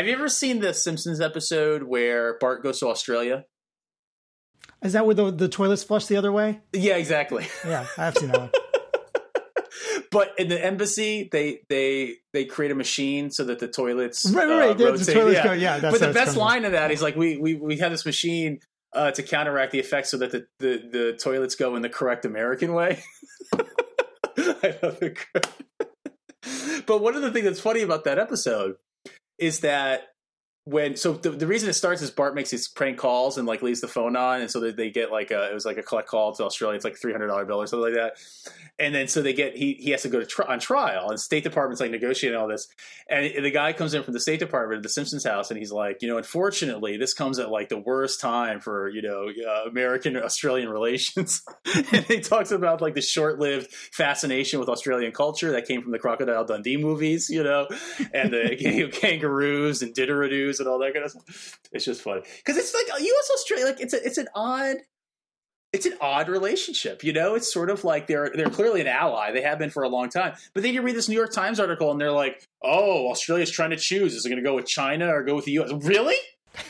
Have you ever seen the Simpsons episode where Bart goes to Australia? Is that where the the toilets flush the other way? Yeah, exactly. Yeah, I've seen that one. but in the embassy, they they they create a machine so that the toilets Right, right, right. uh, The- the toilets yeah. go- yeah, that's but the best line of that is like we we we have this machine uh, to counteract the effect so that the, the the toilets go in the correct American way. I love it. but one of the things that's funny about that episode is that when so the, the reason it starts is Bart makes these prank calls and like leaves the phone on, and so that they get like a it was like a collect call to Australia. It's like three hundred dollar bill or something like that, and then so they get he he has to go to tri- on trial, and State Department's like negotiating all this, and the guy comes in from the State Department at the Simpsons house, and he's like, you know, unfortunately, this comes at like the worst time for you know uh, American Australian relations, and he talks about like the short lived fascination with Australian culture that came from the Crocodile Dundee movies, you know, and the you know, kangaroos and didgeridoos and all that kind of stuff. It's just funny because it's like U.S. Australia, like it's a, it's an odd. It's an odd relationship, you know. It's sort of like they're they're clearly an ally. They have been for a long time. But then you read this New York Times article, and they're like, "Oh, Australia's trying to choose: is it going to go with China or go with the U.S.?" Really,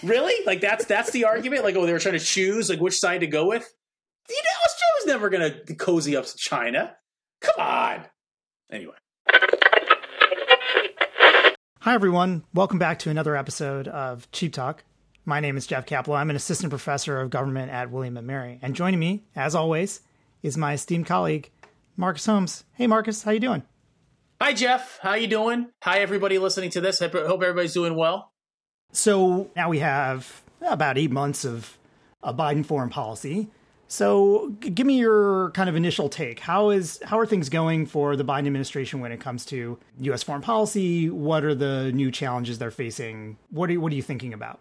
really? Like that's that's the argument? Like, oh, they were trying to choose like which side to go with. You know, Australia's never going to cozy up to China. Come on. Anyway, Hi, everyone. Welcome back to another episode of Cheap Talk. My name is Jeff Kaplow. I'm an assistant professor of government at William & Mary. And joining me, as always, is my esteemed colleague, Marcus Holmes. Hey, Marcus, how you doing? hi Jeff, how you doing? Hi everybody listening to this. I hope everybody's doing well. So now we have about eight months of a Biden foreign policy. So g- give me your kind of initial take. How is how are things going for the Biden administration when it comes to U.S. foreign policy? What are the new challenges they're facing? What are you, what are you thinking about?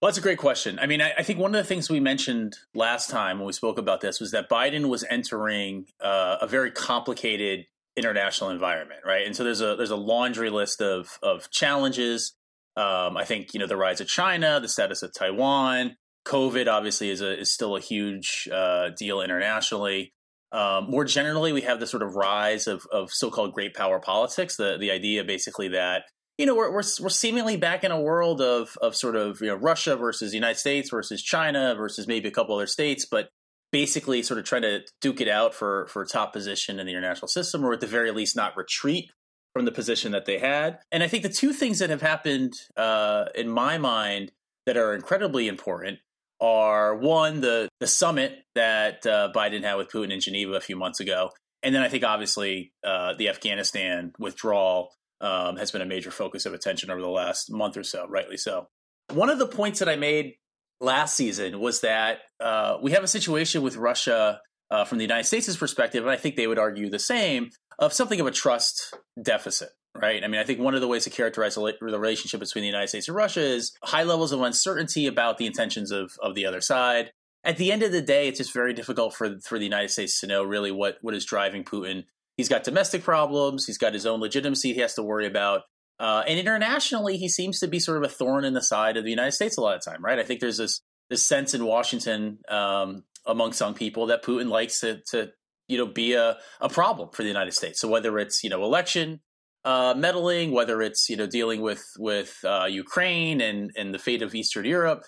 Well, that's a great question. I mean, I, I think one of the things we mentioned last time when we spoke about this was that Biden was entering uh, a very complicated international environment, right? And so there's a there's a laundry list of of challenges. Um, I think you know the rise of China, the status of Taiwan, COVID obviously is a is still a huge uh, deal internationally. Um, more generally, we have the sort of rise of of so-called great power politics. The the idea basically that you know, we're, we're we're seemingly back in a world of of sort of you know Russia versus the United States versus China versus maybe a couple other states, but basically sort of trying to duke it out for for top position in the international system, or at the very least not retreat from the position that they had. And I think the two things that have happened uh, in my mind that are incredibly important are one the the summit that uh, Biden had with Putin in Geneva a few months ago, and then I think obviously uh, the Afghanistan withdrawal um, has been a major focus of attention over the last month or so, rightly so. One of the points that I made last season was that uh, we have a situation with Russia uh, from the United States' perspective, and I think they would argue the same, of something of a trust deficit, right? I mean, I think one of the ways to characterize the relationship between the United States and Russia is high levels of uncertainty about the intentions of, of the other side. At the end of the day, it's just very difficult for, for the United States to know really what, what is driving Putin. He's got domestic problems, he's got his own legitimacy he has to worry about. Uh, and internationally, he seems to be sort of a thorn in the side of the United States a lot of time, right? I think there's this this sense in Washington um, among some people that Putin likes to, to you know be a, a problem for the United States. So whether it's you know election uh, meddling, whether it's you know dealing with with uh, Ukraine and and the fate of Eastern Europe,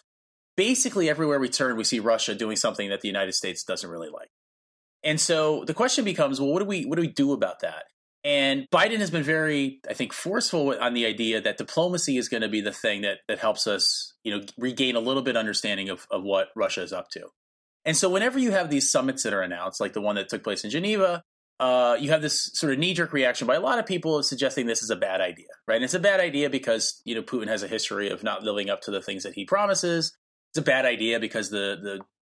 basically everywhere we turn, we see Russia doing something that the United States doesn't really like. And so the question becomes, well, what do we what do we do about that? And Biden has been very, I think, forceful on the idea that diplomacy is going to be the thing that that helps us, you know, regain a little bit understanding of, of what Russia is up to. And so whenever you have these summits that are announced, like the one that took place in Geneva, uh, you have this sort of knee jerk reaction by a lot of people suggesting this is a bad idea, right? And it's a bad idea because, you know, Putin has a history of not living up to the things that he promises. It's a bad idea because the,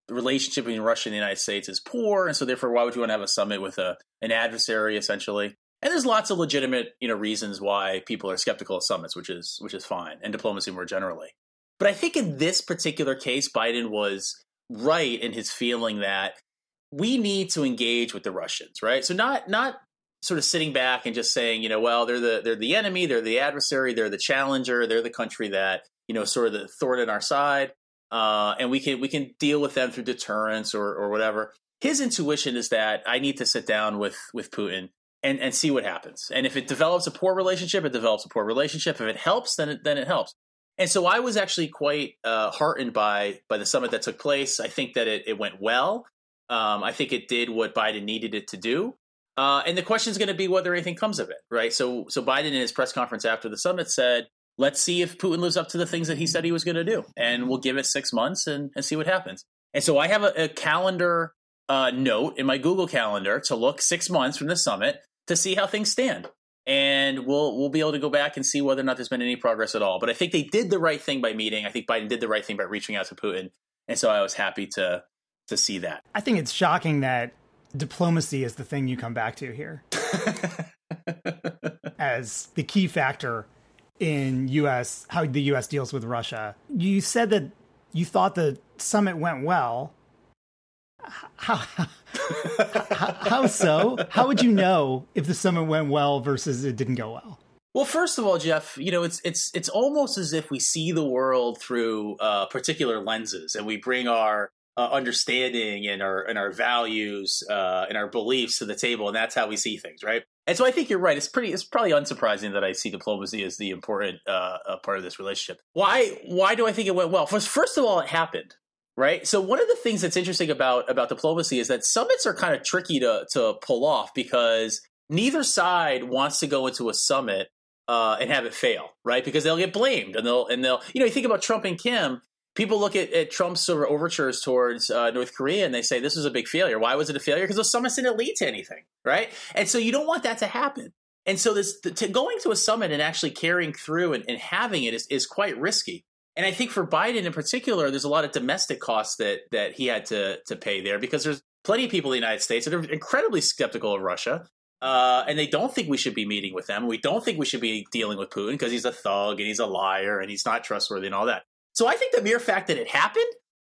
the relationship between Russia and the United States is poor. And so therefore, why would you want to have a summit with a, an adversary essentially? And there's lots of legitimate, you know, reasons why people are skeptical of summits, which is which is fine, and diplomacy more generally. But I think in this particular case, Biden was right in his feeling that we need to engage with the Russians, right? So not not sort of sitting back and just saying, you know, well, they're the they're the enemy, they're the adversary, they're the challenger, they're the country that you know sort of the thorn in our side, uh, and we can we can deal with them through deterrence or or whatever. His intuition is that I need to sit down with with Putin and and see what happens. And if it develops a poor relationship, it develops a poor relationship. If it helps, then it, then it helps. And so I was actually quite uh, heartened by by the summit that took place. I think that it, it went well. Um, I think it did what Biden needed it to do. Uh, and the question is going to be whether anything comes of it, right? So, so Biden in his press conference after the summit said, "Let's see if Putin lives up to the things that he said he was going to do, and we'll give it six months and, and see what happens." And so I have a, a calendar uh, note in my Google Calendar to look six months from the summit to see how things stand, and we'll we'll be able to go back and see whether or not there's been any progress at all. But I think they did the right thing by meeting. I think Biden did the right thing by reaching out to Putin, and so I was happy to to see that. I think it's shocking that diplomacy is the thing you come back to here as the key factor in US how the US deals with Russia. You said that you thought the summit went well. How, how, how so? How would you know if the summit went well versus it didn't go well? Well, first of all, Jeff, you know it's it's it's almost as if we see the world through uh, particular lenses, and we bring our uh, understanding and our and our values uh, and our beliefs to the table, and that's how we see things, right? And so I think you're right. It's pretty. It's probably unsurprising that I see diplomacy as the important uh, part of this relationship. Why? Why do I think it went well? First, first of all, it happened, right? So one of the things that's interesting about about diplomacy is that summits are kind of tricky to to pull off because neither side wants to go into a summit uh, and have it fail, right? Because they'll get blamed and they'll and they'll you know you think about Trump and Kim people look at, at, Trump's sort of overtures towards uh, North Korea and they say this was a big failure. Why was it a failure? Because summit didn't lead to anything, right? And so you don't want that to happen. And so this to going to a summit and actually carrying through and, and having it is, is quite risky. And I think for Biden in particular, there's a lot of domestic costs that that he had to to pay there because there's plenty of people in the United States that are incredibly skeptical of Russia. Uh, and they don't think we should be meeting with them. We don't think we should be dealing with Putin because he's a thug and he's a liar and he's not trustworthy and all that. So I think the mere fact that it happened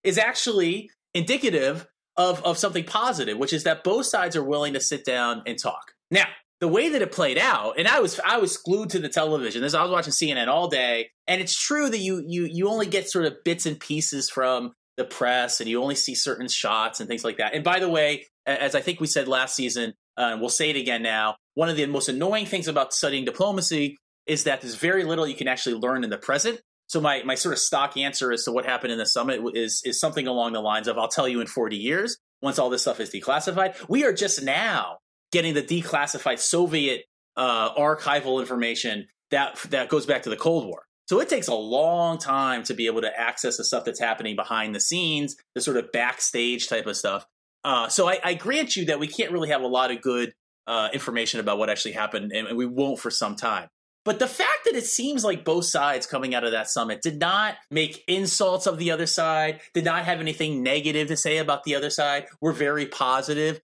is actually indicative of, of something positive, which is that both sides are willing to sit down and talk. Now, the way that it played out, and I was I was glued to the television. This I was watching CNN all day, and it's true that you you you only get sort of bits and pieces from the press, and you only see certain shots and things like that. And by the way, as I think we said last season, uh, and we'll say it again now, one of the most annoying things about studying diplomacy is that there's very little you can actually learn in the present. So my my sort of stock answer as to what happened in the summit is is something along the lines of I'll tell you in 40 years once all this stuff is declassified. We are just now getting the declassified Soviet uh, archival information that that goes back to the Cold War. So it takes a long time to be able to access the stuff that's happening behind the scenes, the sort of backstage type of stuff. Uh, so I, I, grant you that we can't really have a lot of good uh, information about what actually happened, and we won't for some time. But the fact that it seems like both sides coming out of that summit did not make insults of the other side, did not have anything negative to say about the other side, were very positive,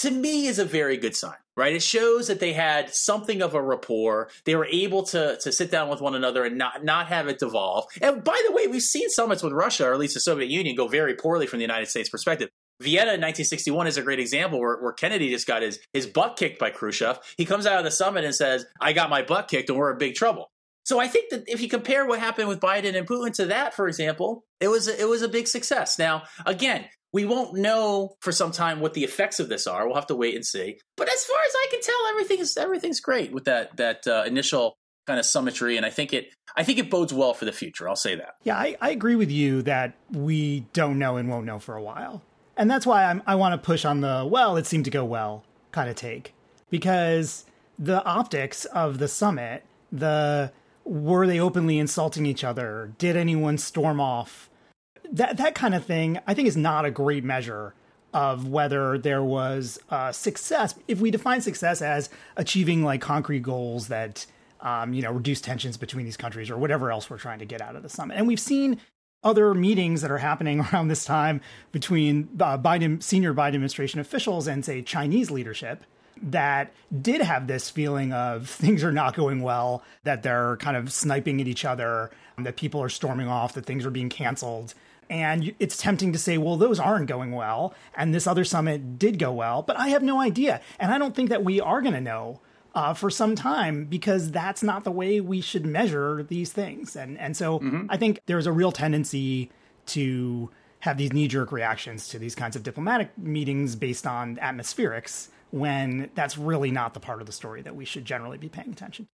to me is a very good sign, right? It shows that they had something of a rapport. They were able to, to sit down with one another and not, not have it devolve. And by the way, we've seen summits with Russia, or at least the Soviet Union, go very poorly from the United States perspective. Vienna in 1961 is a great example where, where Kennedy just got his, his butt kicked by Khrushchev. He comes out of the summit and says, I got my butt kicked and we're in big trouble. So I think that if you compare what happened with Biden and Putin to that, for example, it was a, it was a big success. Now, again, we won't know for some time what the effects of this are. We'll have to wait and see. But as far as I can tell, everything is everything's great with that that uh, initial kind of summitry, and I think it I think it bodes well for the future. I'll say that. Yeah, I, I agree with you that we don't know and won't know for a while and that's why I'm, I want to push on the well, it seemed to go well kind of take because the optics of the summit, the were they openly insulting each other? Did anyone storm off? That that kind of thing, I think, is not a great measure of whether there was uh, success. If we define success as achieving like concrete goals that um, you know reduce tensions between these countries or whatever else we're trying to get out of the summit, and we've seen other meetings that are happening around this time between Biden, senior Biden administration officials and, say, Chinese leadership that did have this feeling of things are not going well, that they're kind of sniping at each other, that people are storming off, that things are being canceled. And it's tempting to say, well, those aren't going well. And this other summit did go well, but I have no idea. And I don't think that we are going to know uh, for some time because that's not the way we should measure these things. And and so mm-hmm. I think there's a real tendency to have these knee jerk reactions to these kinds of diplomatic meetings based on atmospherics, when that's really not the part of the story that we should generally be paying attention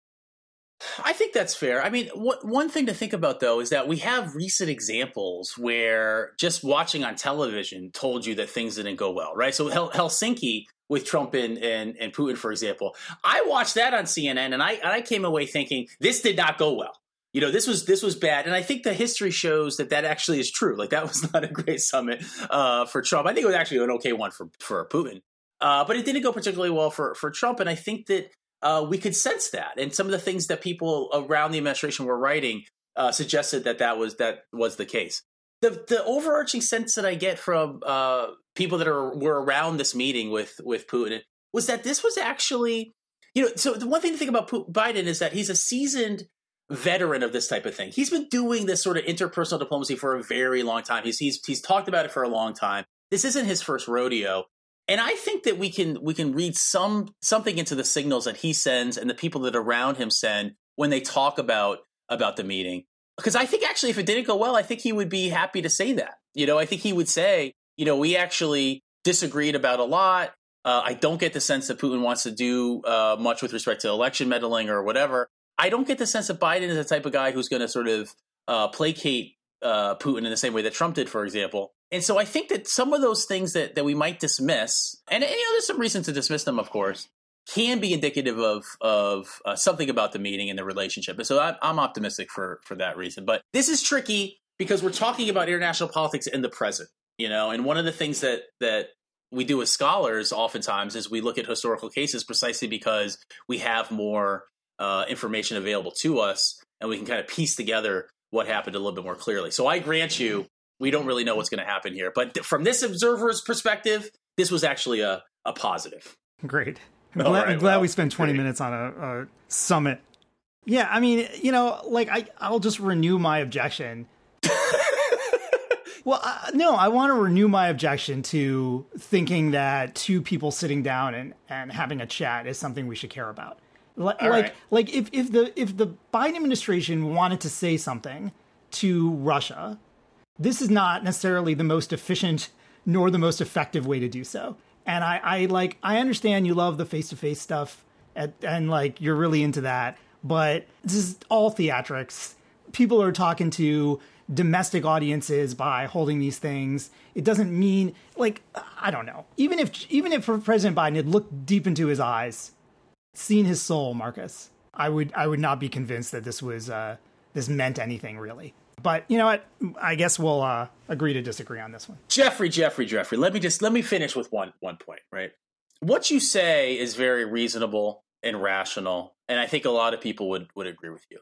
I think that's fair. I mean, what, one thing to think about though is that we have recent examples where just watching on television told you that things didn't go well, right? So Hel- Helsinki with Trump and, and, and Putin, for example, I watched that on CNN and I and I came away thinking this did not go well. You know, this was this was bad, and I think the history shows that that actually is true. Like that was not a great summit uh, for Trump. I think it was actually an okay one for for Putin, uh, but it didn't go particularly well for for Trump. And I think that uh, we could sense that, and some of the things that people around the administration were writing uh, suggested that that was that was the case. The the overarching sense that I get from uh, people that are were around this meeting with with Putin was that this was actually, you know, so the one thing to think about Biden is that he's a seasoned veteran of this type of thing. He's been doing this sort of interpersonal diplomacy for a very long time. He's he's he's talked about it for a long time. This isn't his first rodeo. And I think that we can we can read some something into the signals that he sends and the people that around him send when they talk about about the meeting. Because I think actually if it didn't go well, I think he would be happy to say that. You know, I think he would say, you know, we actually disagreed about a lot. Uh, I don't get the sense that Putin wants to do uh, much with respect to election meddling or whatever. I don't get the sense that Biden is the type of guy who's going to sort of uh, placate uh, Putin in the same way that Trump did, for example. And so I think that some of those things that, that we might dismiss, and, and you know, there's some reason to dismiss them, of course, can be indicative of of uh, something about the meeting and the relationship. And so I'm, I'm optimistic for for that reason. But this is tricky because we're talking about international politics in the present, you know. And one of the things that that we do as scholars oftentimes is we look at historical cases precisely because we have more uh, information available to us, and we can kind of piece together what happened a little bit more clearly. So I grant you we don't really know what's going to happen here. But th- from this observer's perspective, this was actually a, a positive. Great. I'm glad, right, I'm glad well, we spent 20 great. minutes on a, a, summit. Yeah, I mean, you know, like I, I'll just renew my objection. well, uh, no, I want to renew my objection to thinking that two people sitting down and, and having a chat is something we should care about. Like, right. like if, if the if the Biden administration wanted to say something to Russia this is not necessarily the most efficient nor the most effective way to do so. And I, I like I understand you love the face to face stuff at, and like you're really into that, but this is all theatrics. People are talking to domestic audiences by holding these things. It doesn't mean like I don't know. Even if even if President Biden had looked deep into his eyes, seen his soul, Marcus, I would I would not be convinced that this was uh, this meant anything really. But you know what? I guess we'll uh, agree to disagree on this one. Jeffrey, Jeffrey, Jeffrey. Let me just let me finish with one one point. Right, what you say is very reasonable and rational, and I think a lot of people would would agree with you.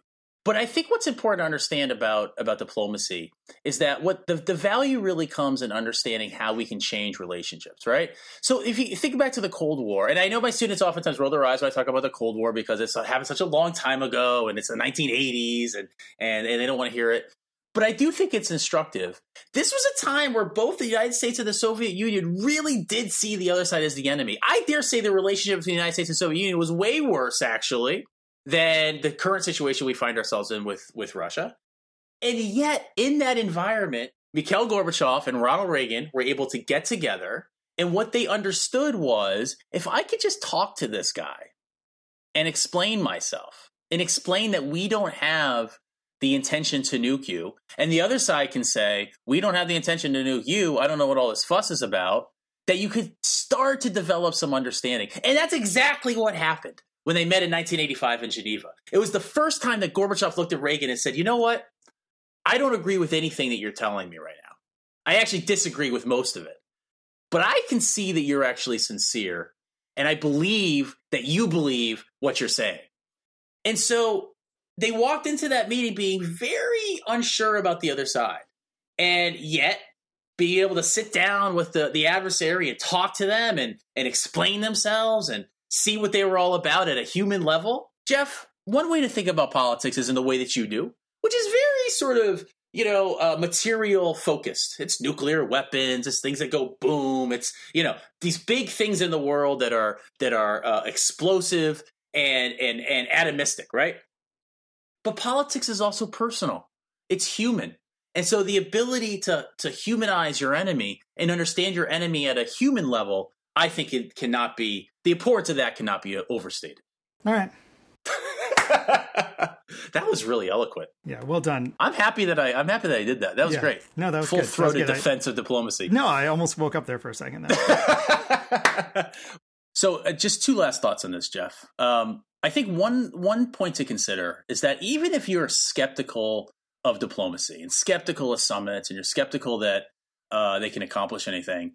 But I think what's important to understand about about diplomacy is that what the, the value really comes in understanding how we can change relationships, right? So if you think back to the Cold War, and I know my students oftentimes roll their eyes when I talk about the Cold War because it's happened such a long time ago and it's the 1980s and and, and they don't want to hear it but I do think it's instructive. This was a time where both the United States and the Soviet Union really did see the other side as the enemy. I dare say the relationship between the United States and Soviet Union was way worse, actually, than the current situation we find ourselves in with, with Russia. And yet, in that environment, Mikhail Gorbachev and Ronald Reagan were able to get together. And what they understood was if I could just talk to this guy and explain myself and explain that we don't have the intention to nuke you. And the other side can say, we don't have the intention to nuke you. I don't know what all this fuss is about. That you could start to develop some understanding. And that's exactly what happened when they met in 1985 in Geneva. It was the first time that Gorbachev looked at Reagan and said, you know what? I don't agree with anything that you're telling me right now. I actually disagree with most of it. But I can see that you're actually sincere. And I believe that you believe what you're saying. And so they walked into that meeting being very unsure about the other side. And yet, being able to sit down with the, the adversary and talk to them and, and explain themselves and see what they were all about at a human level. Jeff, one way to think about politics is in the way that you do, which is very sort of, you know, uh, material focused. It's nuclear weapons, it's things that go boom, it's, you know, these big things in the world that are that are uh, explosive and and and atomistic, right? But politics is also personal. It's human. And so the ability to to humanize your enemy and understand your enemy at a human level, I think it cannot be the importance of that cannot be overstated. All right. that was really eloquent. Yeah, well done. I'm happy that I I'm happy that I did that. That was Yeah. great. No, that was full good. That was throated good. I- defense of diplomacy. No, I almost woke up there for a second. So, uh, just two last thoughts on this, Jeff. Um, I think one one point to consider is that even if you're skeptical of diplomacy and skeptical of summits, and you're skeptical that uh, they can accomplish anything,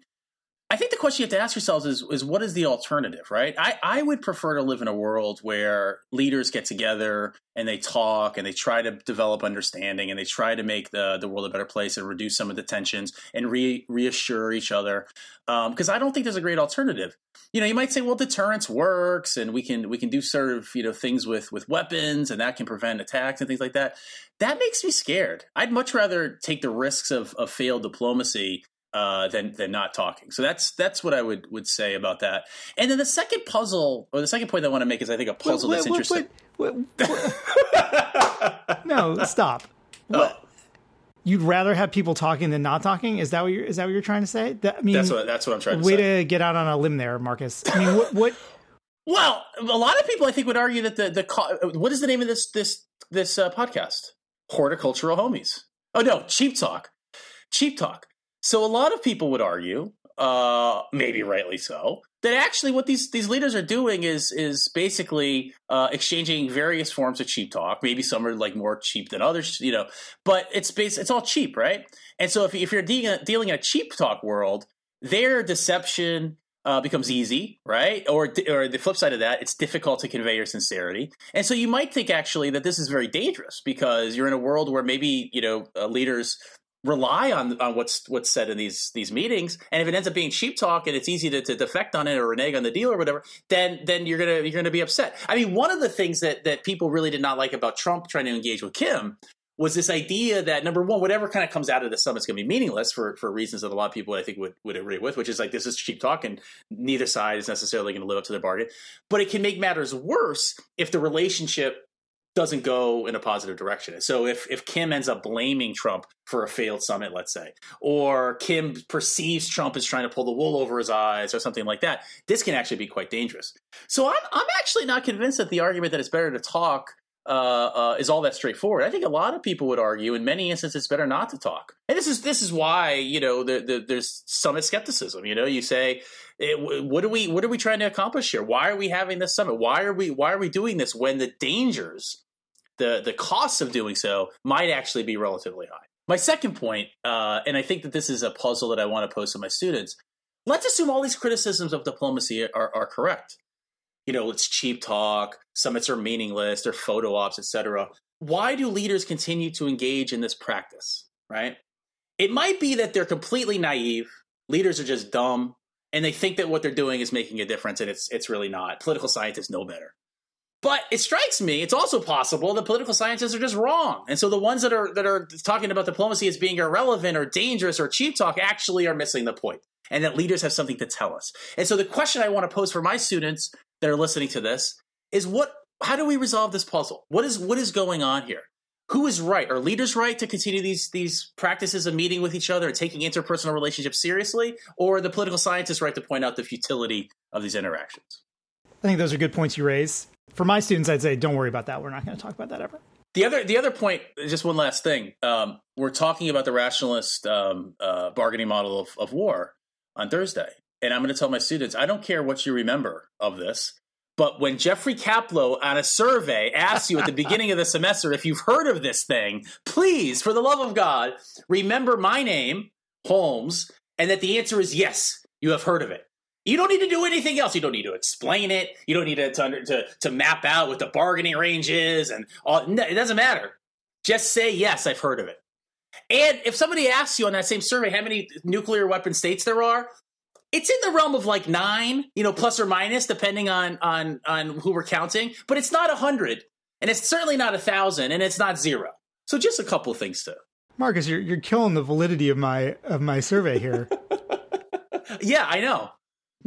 I think the question you have to ask yourselves is, is what is the alternative, right? I, I would prefer to live in a world where leaders get together and they talk and they try to develop understanding and they try to make the, the world a better place and reduce some of the tensions and re, reassure each other. Um, because I don't think there's a great alternative. You know, you might say, well, deterrence works and we can we can do sort of you know things with with weapons and that can prevent attacks and things like that. That makes me scared. I'd much rather take the risks of, of failed diplomacy uh, than than not talking. So that's that's what I would would say about that. And then the second puzzle, or the second point I want to make is I think a puzzle that's Wait, wait, interesting. wait, wait. no, stop. What? You'd rather have people talking than not talking? Is that what you're? Is that what you're trying to say? That, I mean, That's what that's what I'm trying to way say. to get out on a limb there, Marcus. I mean, what? what Well, a lot of people I think would argue that the the what is the name of this this this uh, podcast? Horticultural homies. Oh no, cheap talk, cheap talk. So a lot of people would argue, uh, maybe rightly so, that actually what these these leaders are doing is is basically uh, exchanging various forms of cheap talk. Maybe some are like more cheap than others, you know, but it's it's all cheap, right? And so if if you're de- dealing in a cheap talk world, their deception uh, becomes easy, right? Or, or the flip side of that, it's difficult to convey your sincerity. And so you might think actually that this is very dangerous because you're in a world where maybe you know uh, leaders rely on on what's what's said in these these meetings, and if it ends up being cheap talk and it's easy to, to defect on it or renege on the deal or whatever, then then you're gonna you're gonna be upset. I mean, one of the things that that people really did not like about Trump trying to engage with Kim was this idea that number one, whatever kind of comes out of the summit is going to be meaningless for for reasons that a lot of people I think would would agree with, which is like this is cheap talk and neither side is necessarily going to live up to their bargain. But it can make matters worse if the relationship doesn't go in a positive direction. So if if Kim ends up blaming Trump for a failed summit, let's say, or Kim perceives Trump as trying to pull the wool over his eyes or something like that, this can actually be quite dangerous. So I'm I'm actually not convinced that the argument that it's better to talk uh, uh, is all that straightforward. I think a lot of people would argue, in many instances, it's better not to talk. And this is this is why you know the, the, there's summit skepticism. You know, you say, eh, what are we what are we trying to accomplish here? Why are we having this summit? Why are we why are we doing this when the dangers, the the costs of doing so might actually be relatively high? My second point, uh, and I think that this is a puzzle that I want to pose to my students. Let's assume all these criticisms of diplomacy are, are correct you know, it's cheap talk, summits are meaningless, they're photo ops, etc. Why do leaders continue to engage in this practice, right? It might be that they're completely naive, leaders are just dumb, and they think that what they're doing is making a difference, and it's it's really not. Political scientists know better. But it strikes me, it's also possible that political scientists are just wrong. And so the ones that are that are talking about diplomacy as being irrelevant or dangerous or cheap talk actually are missing the point. And that leaders have something to tell us. And so the question I want to pose for my students that are listening to this is what how do we resolve this puzzle? What is what is going on here? Who is right? Are leaders right to continue these these practices of meeting with each other and taking interpersonal relationships seriously, or the political scientists right to point out the futility of these interactions? I think those are good points you raise. For my students, I'd say, don't worry about that. We're not going to talk about that ever. The other the other point, just one last thing. Um, we're talking about the rationalist um, uh, bargaining model of, of war on Thursday, and I'm going to tell my students, I don't care what you remember of this, but when Jeffrey Kaplow on a survey asks you at the beginning of the semester if you've heard of this thing, please, for the love of God, remember my name, Holmes, and that the answer is yes, you have heard of it. You don't need to do anything else. You don't need to explain it. You don't need to to, to, to map out what the bargaining range is, and all. No, it doesn't matter. Just say yes, I've heard of it. And if somebody asks you on that same survey how many nuclear weapon states there are, it's in the realm of like nine, you know, plus or minus, depending on on on who we're counting. But it's not a hundred, and it's certainly not a thousand, and it's not zero. So just a couple of things to. Marcus, you're you're killing the validity of my of my survey here. Yeah, I know.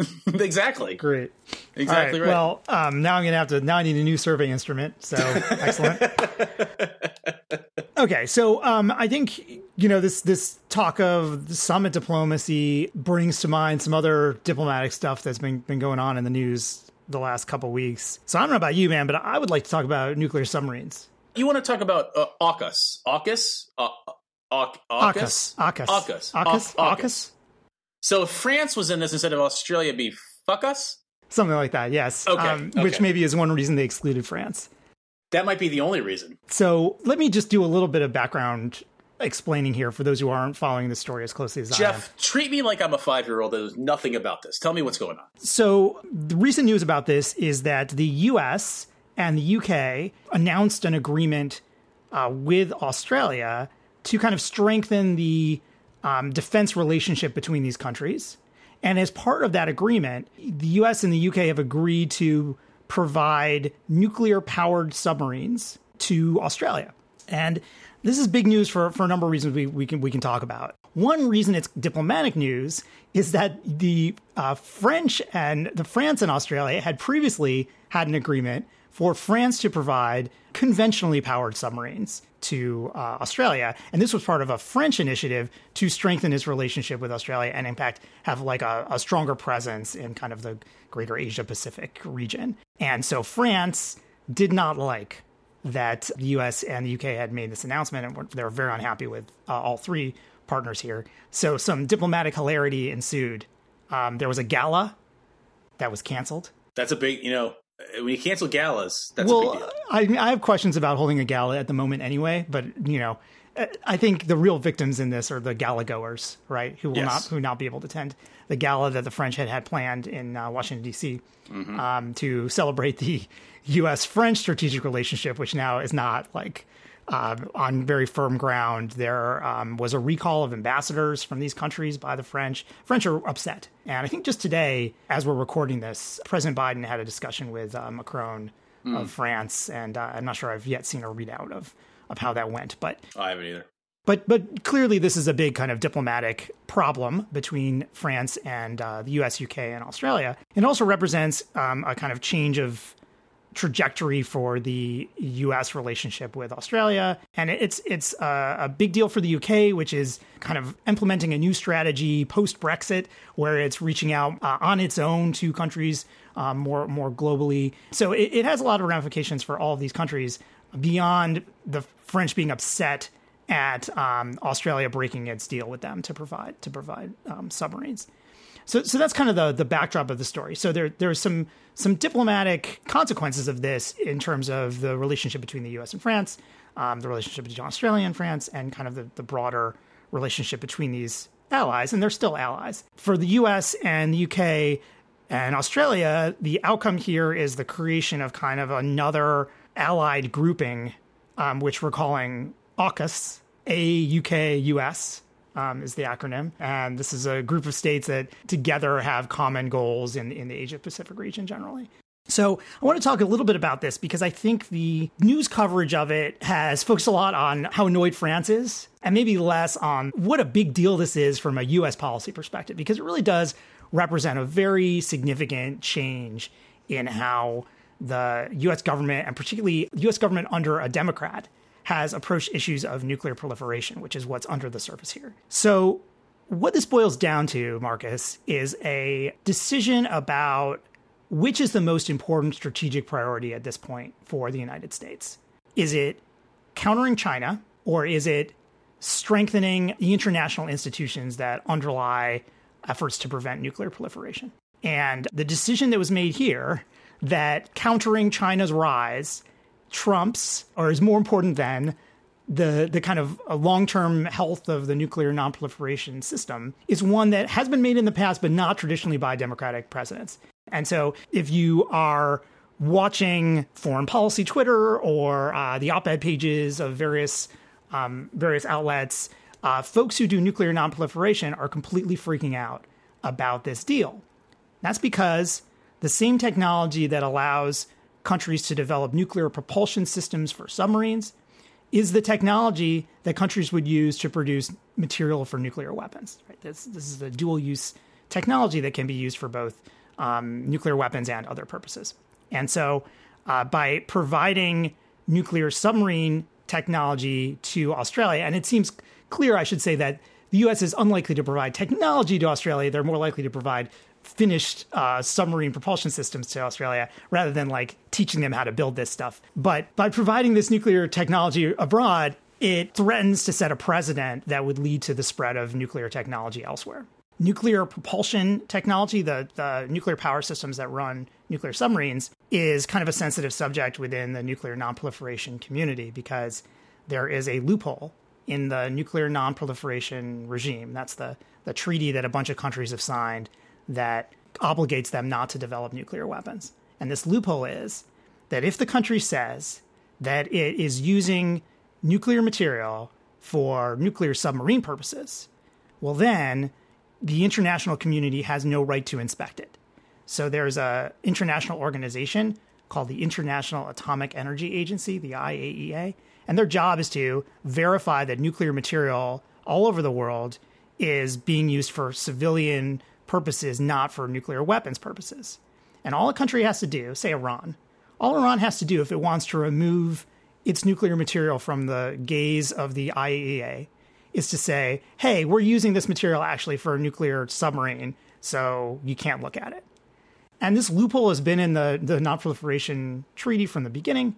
exactly. Great. Exactly All right. Well, um, now I'm going to have to. Now I need a new survey instrument. So excellent. okay, so um, I think you know, this this talk of summit diplomacy brings to mind some other diplomatic stuff that's been been going on in the news the last couple weeks. So I don't know about you, man, but I would like to talk about nuclear submarines. You want to talk about uh, AUKUS? AUKUS? Uh, AUKUS? AUKUS. AUKUS. AUKUS. AUKUS. AUKUS. So if France was in this instead of Australia, be fuck us? Something like that, yes. Okay, Um, okay. Which maybe is one reason they excluded France. That might be the only reason. So let me just do a little bit of background explaining here for those who aren't following the story as closely as I am. Jeff, treat me like I'm a five year old that knows nothing about this. Tell me what's going on. So the recent news about this is that the U.S. and the UK announced an agreement uh, with Australia to kind of strengthen the um, defense relationship between these countries. And as part of that agreement, the U.S. and the UK have agreed to provide nuclear powered submarines to Australia. And this is big news for, for a number of reasons we, we can we can talk about. One reason it's diplomatic news is that the uh, French and the France and Australia had previously had an agreement for France to provide conventionally powered submarines to uh, Australia, and this was part of a French initiative to strengthen its relationship with Australia and, in fact, have like a, a stronger presence in kind of the greater Asia Pacific region. And so France did not like that the US and the UK had made this announcement, and they were very unhappy with uh, all three partners here. So some diplomatic hilarity ensued. Um, there was a gala that was canceled. That's a big, you know, when you cancel galas, that's a big Well, deal. I, I have questions about holding a gala at the moment anyway, but you know, uh, I think the real victims in this are the gala goers, right? Who will Yes. not who not be able to attend the gala that the French had had planned in uh, Washington D.C. Mm-hmm. Um, to celebrate the U.S. French strategic relationship, which now is not like uh, on very firm ground. There um, was a recall of ambassadors from these countries by the French. French are upset, and I think just today, as we're recording this, President Biden had a discussion with uh, Macron of France, and uh, I'm not sure I've yet seen a readout of of how that went, but I haven't either. but but clearly this is a big kind of diplomatic problem between France and uh, the U.S., UK, and Australia. It also represents um, a kind of change of trajectory for the U.S. relationship with Australia, and it's it's a, a big deal for the UK, which is kind of implementing a new strategy post Brexit, where it's reaching out uh, on its own to countries um, more more globally. So it, it has a lot of ramifications for all of these countries beyond the French being upset at um, Australia breaking its deal with them to provide to provide um, submarines. So, so that's kind of the the backdrop of the story. So there there's some some diplomatic consequences of this in terms of the relationship between the U.S. and France, um, the relationship between Australia and France, and kind of the, the broader relationship between these allies, and they're still allies. For the U.S. and the U.K. and Australia, the outcome here is the creation of kind of another allied grouping, um, which we're calling AUKUS, A UK US um, is the acronym. And this is a group of states that together have common goals in, in the Asia Pacific region generally. So I want to talk a little bit about this because I think the news coverage of it has focused a lot on how annoyed France is and maybe less on what a big deal this is from a US policy perspective because it really does represent a very significant change in how the US government and particularly US government under a Democrat has approached issues of nuclear proliferation, which is what's under the surface here. So what this boils down to, Marcus, is a decision about which is the most important strategic priority at this point for the United States. Is it countering China or is it strengthening the international institutions that underlie efforts to prevent nuclear proliferation? And the decision that was made here that countering China's rise trumps or is more important than the the kind of long-term health of the nuclear non-proliferation system is one that has been made in the past but not traditionally by democratic presidents. And so if you are watching foreign policy Twitter or uh, the op-ed pages of various um, various outlets, uh, folks who do nuclear non-proliferation are completely freaking out about this deal. That's because the same technology that allows countries to develop nuclear propulsion systems for submarines is the technology that countries would use to produce material for nuclear weapons. Right? This, this is a dual use technology that can be used for both um, nuclear weapons and other purposes. And so, uh, by providing nuclear submarine technology to Australia. And it seems clear, I should say, that the U.S. is unlikely to provide technology to Australia. They're more likely to provide finished uh, submarine propulsion systems to Australia rather than like teaching them how to build this stuff. But by providing this nuclear technology abroad, it threatens to set a precedent that would lead to the spread of nuclear technology elsewhere. Nuclear propulsion technology, the, the nuclear power systems that run nuclear submarines, is kind of a sensitive subject within the nuclear nonproliferation community because there is a loophole in the nuclear nonproliferation regime. That's the, the treaty that a bunch of countries have signed that obligates them not to develop nuclear weapons. And this loophole is that if the country says that it is using nuclear material for nuclear submarine purposes, well, then the international community has no right to inspect it. So there's a international organization called the International Atomic Energy Agency, the IAEA, and their job is to verify that nuclear material all over the world is being used for civilian purposes, not for nuclear weapons purposes. And all a country has to do, say Iran, all Iran has to do if it wants to remove its nuclear material from the gaze of the IAEA is to say, hey, we're using this material actually for a nuclear submarine, so you can't look at it. And this loophole has been in the, the Non-Proliferation Treaty from the beginning.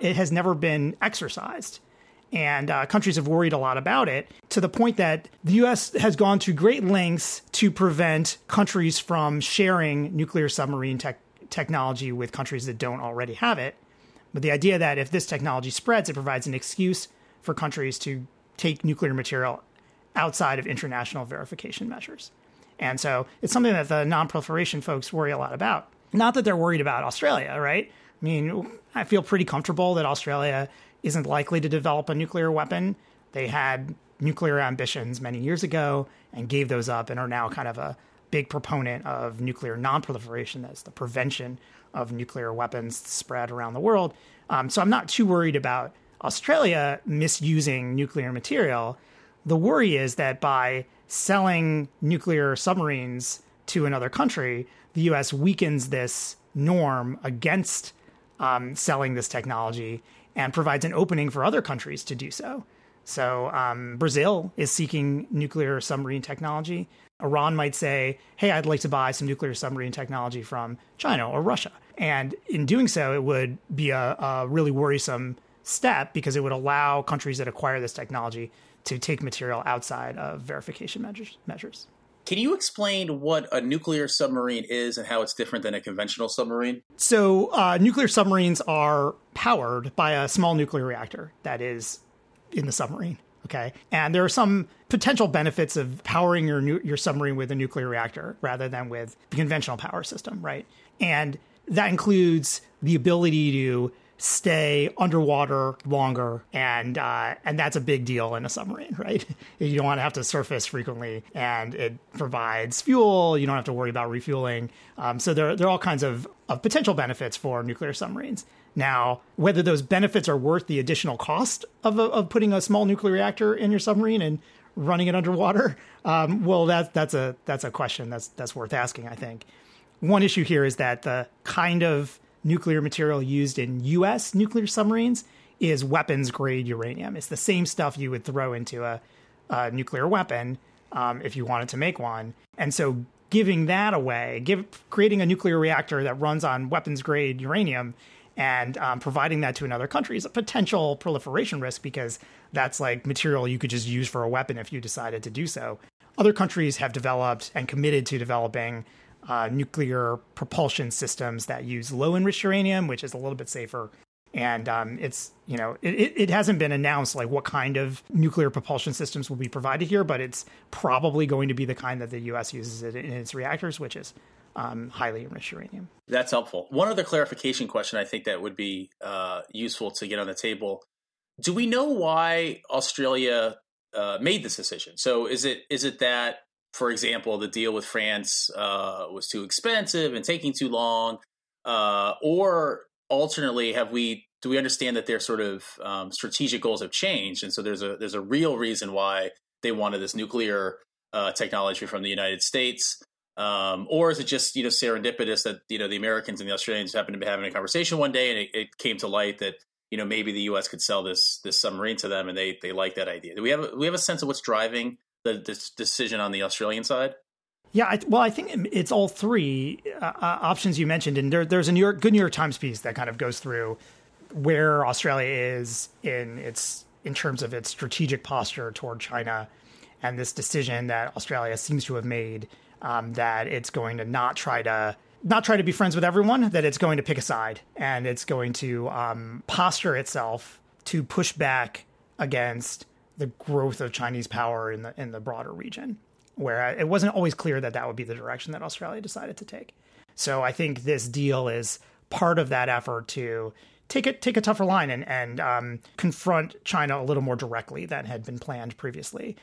It has never been exercised and uh, countries have worried a lot about it to the point that the US has gone to great lengths to prevent countries from sharing nuclear submarine tech- technology with countries that don't already have it. But the idea that if this technology spreads, it provides an excuse for countries to take nuclear material outside of international verification measures. And so it's something that the non-proliferation folks worry a lot about. Not that they're worried about Australia, right? I mean, I feel pretty comfortable that Australia isn't likely to develop a nuclear weapon. They had nuclear ambitions many years ago and gave those up and are now kind of a big proponent of nuclear nonproliferation. That's the prevention of nuclear weapons spread around the world. Um, so I'm not too worried about Australia misusing nuclear material. The worry is that by selling nuclear submarines to another country, the US weakens this norm against um, selling this technology and provides an opening for other countries to do so. So um, Brazil is seeking nuclear submarine technology. Iran might say, "Hey, I'd like to buy some nuclear submarine technology from China or Russia," and in doing so, it would be a, a really worrisome step because it would allow countries that acquire this technology to take material outside of verification measures. measures. Can you explain what a nuclear submarine is and how it's different than a conventional submarine? So, uh, nuclear submarines are powered by a small nuclear reactor that is in the submarine. Okay, and there are some potential benefits of powering your nu- your submarine with a nuclear reactor rather than with the conventional power system, right? And that includes the ability to stay underwater longer, and uh, and that's a big deal in a submarine, right? You don't want to have to surface frequently, and it provides fuel. You don't have to worry about refueling. Um, so there, there are all kinds of, of potential benefits for nuclear submarines. Now, whether those benefits are worth the additional cost of, of putting a small nuclear reactor in your submarine and running it underwater, um, well, that, that's a that's a question that's that's worth asking. I think one issue here is that the kind of nuclear material used in U.S. nuclear submarines is weapons grade uranium. It's the same stuff you would throw into a, a nuclear weapon um, if you wanted to make one. And so, giving that away, give creating a nuclear reactor that runs on weapons grade uranium and um, providing that to another country is a potential proliferation risk because that's like material you could just use for a weapon if you decided to do so. Other countries have developed and committed to developing uh, nuclear propulsion systems that use low enriched uranium, which is a little bit safer. And um, it's you know it, it hasn't been announced like what kind of nuclear propulsion systems will be provided here, but it's probably going to be the kind that the U.S. uses it in its reactors, which is um, highly enriched uranium. That's helpful. One other clarification question I think that would be uh, useful to get on the table: Do we know why Australia uh, made this decision? So is it is it that for example, the deal with France uh, was too expensive and taking too long, uh, or alternately, have we do we understand that their sort of um, strategic goals have changed, and so there's a there's a real reason why they wanted this nuclear uh, technology from the United States, um, or is it just you know serendipitous that you know the Americans and the Australians happened to be having a conversation one day and it, it came to light that you know, maybe the U.S. could sell this this submarine to them, and they they like that idea. Do we have do we have a sense of what's driving the decision on the Australian side? Yeah, I, well, I think it's all three uh, uh, options you mentioned, and there, there's a New York, good New York Times piece that kind of goes through where Australia is in its in terms of its strategic posture toward China, and this decision that Australia seems to have made um, that it's going to not try to not try to be friends with everyone, that it's going to pick a side and it's going to um, posture itself to push back against the growth of Chinese power in the in the broader region, where it wasn't always clear that that would be the direction that Australia decided to take. So I think this deal is part of that effort to take it take a tougher line and and um, confront China a little more directly than had been planned previously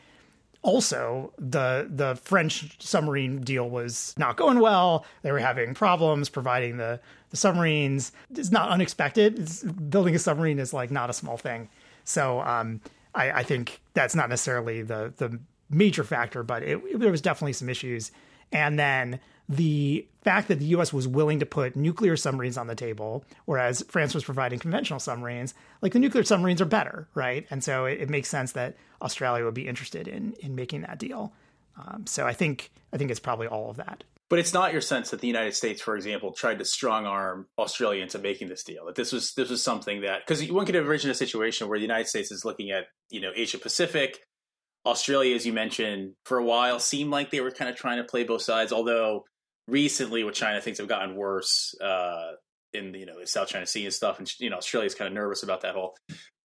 also the the French submarine deal was not going well. They were having problems providing the the submarines. It's not unexpected. It's, building a submarine is like not a small thing. So um, I, I, think that's not necessarily the the major factor, but it, it, there was definitely some issues. And then the fact that the U.S. was willing to put nuclear submarines on the table, whereas France was providing conventional submarines, like the nuclear submarines are better, right? And so it, it makes sense that Australia would be interested in in making that deal. Um, so I think I think it's probably all of that. But it's not your sense that the United States, for example, tried to strong arm Australia into making this deal. That this was this was something that because one could envision a situation where the United States is looking at you know Asia Pacific, Australia, as you mentioned, for a while seemed like they were kind of trying to play both sides. Although recently with China, things have gotten worse uh, in you know the South China Sea and stuff, and you know Australia's kind of nervous about that whole.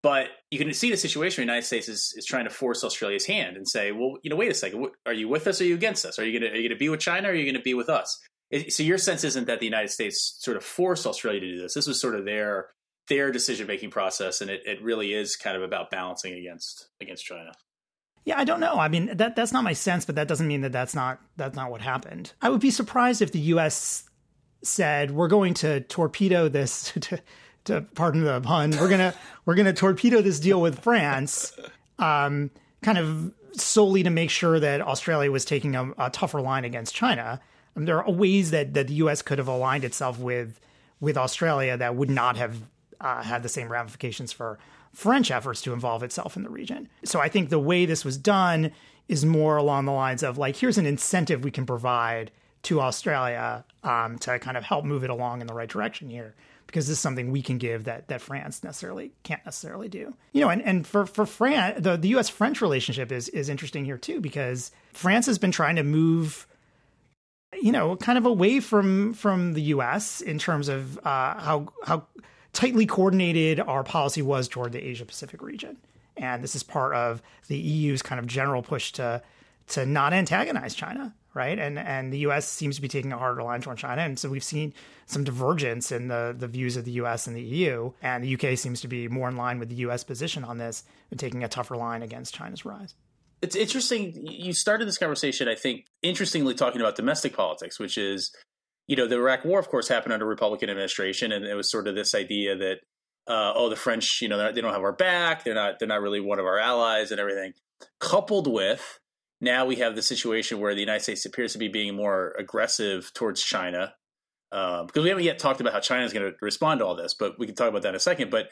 But you can see the situation. Where the United States is, is trying to force Australia's hand and say, well, you know, wait a second, are you with us? Or are you against us? Are you going to be with China? or Are you going to be with us? It, so your sense isn't that the United States sort of forced Australia to do this. This was sort of their their decision making process, and it, it really is kind of about balancing against against China. Yeah, I don't know. I mean, that that's not my sense, but that doesn't mean that that's not that's not what happened. I would be surprised if the U.S. said we're going to torpedo this. To, pardon the pun, we're gonna we're gonna torpedo this deal with France, um, kind of solely to make sure that Australia was taking a, a tougher line against China. I mean, there are ways that that the U.S. could have aligned itself with with Australia that would not have uh, had the same ramifications for French efforts to involve itself in the region. So I think the way this was done is more along the lines of like, here's an incentive we can provide to Australia um, to kind of help move it along in the right direction here, because this is something we can give that that France necessarily can't necessarily do. You know, and, and for for France, the, the U.S. French relationship is is interesting here too, because France has been trying to move you know, kind of away from from the U.S. in terms of uh, how how tightly coordinated our policy was toward the Asia Pacific region. And this is part of the EU's kind of general push to to not antagonize China, right? And and the U.S. seems to be taking a harder line toward China, and so we've seen some divergence in the the views of the U.S. and the EU, and the UK seems to be more in line with the U.S. position on this, and taking a tougher line against China's rise. It's interesting. You started this conversation, I think, interestingly talking about domestic politics, which is you know, the Iraq War, of course, happened under Republican administration, and it was sort of this idea that, uh, oh, the French, you know, they don't have our back. They're not. They're not really one of our allies, and everything. Coupled with now we have the situation where the United States appears to be being more aggressive towards China, um, because we haven't yet talked about how China is going to respond to all this, but we can talk about that in a second. But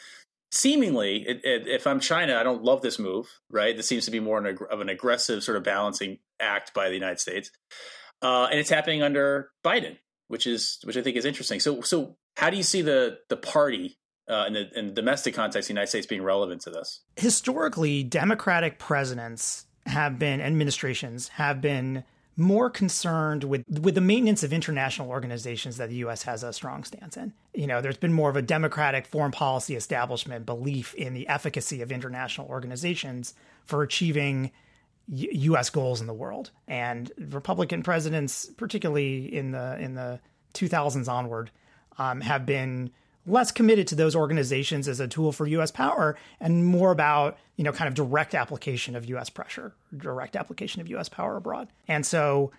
seemingly, it, it, if I'm China, I don't love this move. Right? This seems to be more an, of an aggressive sort of balancing act by the United States, uh, and it's happening under Biden which is which I think is interesting. So so how do you see the the party uh, in the in the domestic context, the United States being relevant to this? Historically, Democratic presidents have been administrations have been more concerned with with the maintenance of international organizations that the US has a strong stance in. You know, there's been more of a democratic foreign policy establishment belief in the efficacy of international organizations for achieving U.S. goals in the world, and Republican presidents, particularly in the in the 2000s onward, um, have been less committed to those organizations as a tool for U.S. power, and more about you know kind of direct application of U.S. pressure, direct application of U.S. power abroad. And so,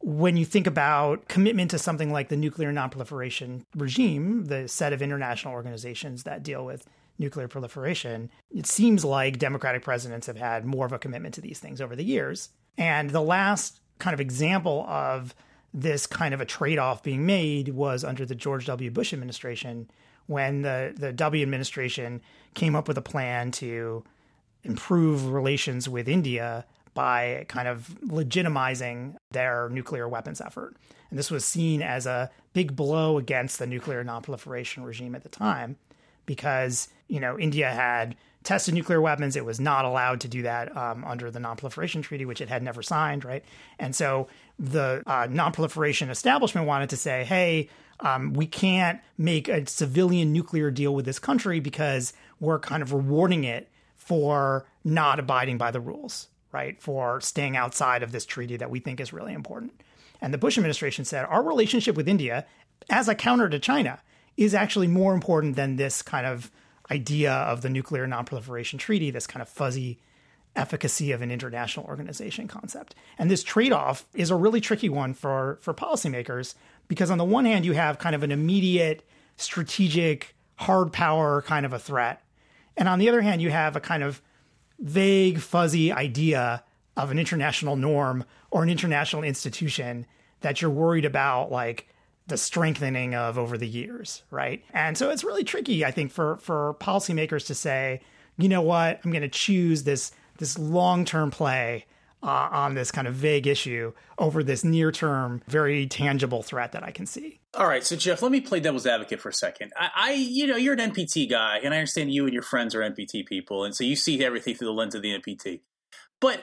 when you think about commitment to something like the nuclear nonproliferation regime, the set of international organizations that deal with nuclear proliferation, it seems like Democratic presidents have had more of a commitment to these things over the years. And the last kind of example of this kind of a trade off being made was under the George W. Bush administration, when the the W administration came up with a plan to improve relations with India by kind of legitimizing their nuclear weapons effort. And this was seen as a big blow against the nuclear nonproliferation regime at the time because, you know, India had tested nuclear weapons. It was not allowed to do that um, under the Nonproliferation Treaty, which it had never signed, right? And so the uh, nonproliferation establishment wanted to say, hey, um, we can't make a civilian nuclear deal with this country because we're kind of rewarding it for not abiding by the rules, right? For staying outside of this treaty that we think is really important. And the Bush administration said our relationship with India, as a counter to China, is actually more important than this kind of idea of the nuclear nonproliferation treaty, this kind of fuzzy efficacy of an international organization concept. And this trade-off is a really tricky one for for policymakers because on the one hand you have kind of an immediate strategic hard power kind of a threat. And on the other hand you have a kind of vague fuzzy idea of an international norm or an international institution that you're worried about like the strengthening of over the years, right? And so it's really tricky, I think, for for policymakers to say, you know what, I'm going to choose this this long term play uh, on this kind of vague issue over this near term, very tangible threat that I can see. All right, so Jeff, let me play devil's advocate for a second. I, I, you know, you're an NPT guy, and I understand you and your friends are NPT people, and so you see everything through the lens of the NPT. But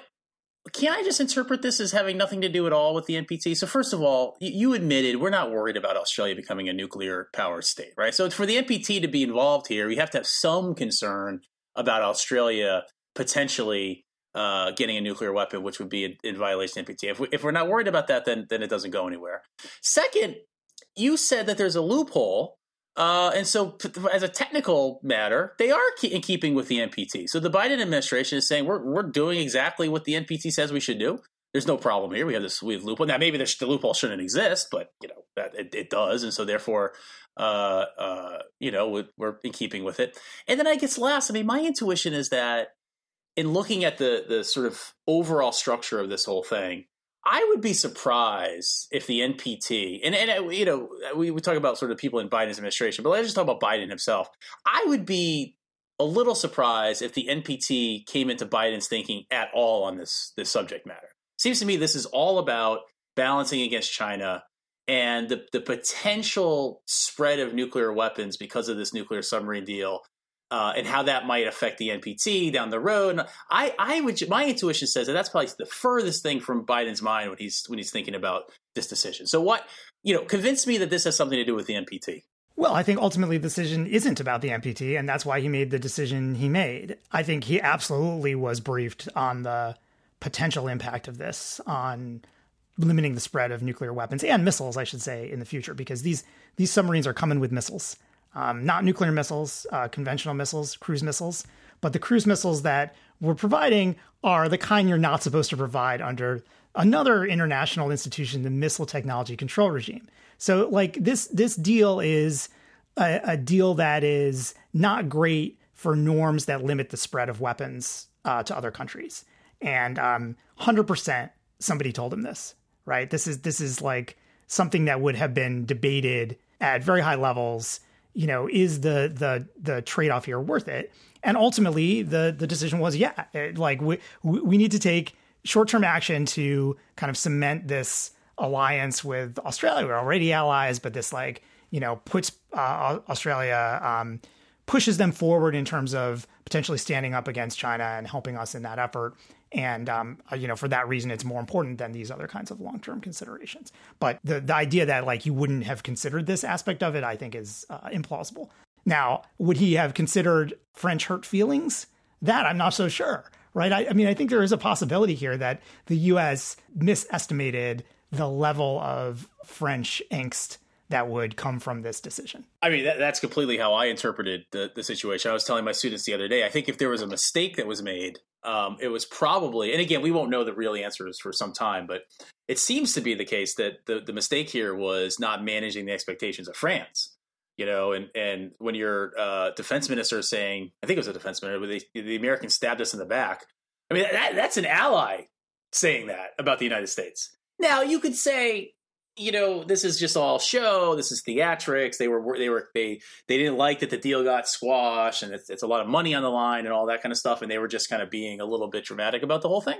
can I just interpret this as having nothing to do at all with the NPT? So, first of all, you admitted we're not worried about Australia becoming a nuclear power state, right? So, for the NPT to be involved here, we have to have some concern about Australia potentially uh, getting a nuclear weapon, which would be in, in violation of NPT. If, we, if we're not worried about that, then then it doesn't go anywhere. Second, you said that there's a loophole uh, and so, as a technical matter, they are in keeping with the NPT. So the Biden administration is saying we're we're doing exactly what the NPT says we should do. There's no problem here. We have this we have loophole. Now maybe the, the loophole shouldn't exist, but you know that it, it does, and so therefore, uh, uh, you know, we're in keeping with it. And then I guess last, I mean, my intuition is that in looking at the the sort of overall structure of this whole thing, I would be surprised if the NPT and and uh, you know we, we talk about sort of people in Biden's administration, but let's just talk about Biden himself. I would be a little surprised if the NPT came into Biden's thinking at all on this this subject matter. Seems to me this is all about balancing against China and the the potential spread of nuclear weapons because of this nuclear submarine deal uh, and how that might affect the NPT down the road. I, I would, my intuition says that that's probably the furthest thing from Biden's mind when he's when he's thinking about this decision. So what, you know, convince me that this has something to do with the NPT. Well, I think ultimately the decision isn't about the NPT, and that's why he made the decision he made. I think he absolutely was briefed on the potential impact of this on limiting the spread of nuclear weapons and missiles, I should say, in the future, because these these submarines are coming with missiles um, not nuclear missiles, uh, conventional missiles, cruise missiles, but the cruise missiles that we're providing are the kind you're not supposed to provide under another international institution, the Missile Technology Control Regime. So, like this, this deal is a, a deal that is not great for norms that limit the spread of weapons uh, to other countries. And um, 100% somebody told him this, right? This is this is like something that would have been debated at very high levels you know, is the the the trade off here worth it? And ultimately, the the decision was, yeah, it, like we we need to take short term action to kind of cement this alliance with Australia. We're already allies, but this like you know puts uh, Australia um, pushes them forward in terms of potentially standing up against China and helping us in that effort. And um, uh, you know, for that reason, it's more important than these other kinds of long term considerations. But the the idea that like you wouldn't have considered this aspect of it, I think, is uh, implausible. Now, would he have considered French hurt feelings? That I'm not so sure. Right? I, I mean, I think there is a possibility here that the U.S. misestimated the level of French angst that would come from this decision. I mean, that, that's completely how I interpreted the, the situation. I was telling my students the other day, I think if there was a mistake that was made, um, it was probably, and again, we won't know the real answers for some time, but it seems to be the case that the, the mistake here was not managing the expectations of France. You know, and, and when your uh, defense minister is saying, I think it was a defense minister, the, the Americans stabbed us in the back. I mean, that, that's an ally saying that about the United States. Now, you could say, you know, this is just all show. This is theatrics. They were they were they they didn't like that the deal got squashed, and it's, it's a lot of money on the line and all that kind of stuff. And they were just kind of being a little bit dramatic about the whole thing.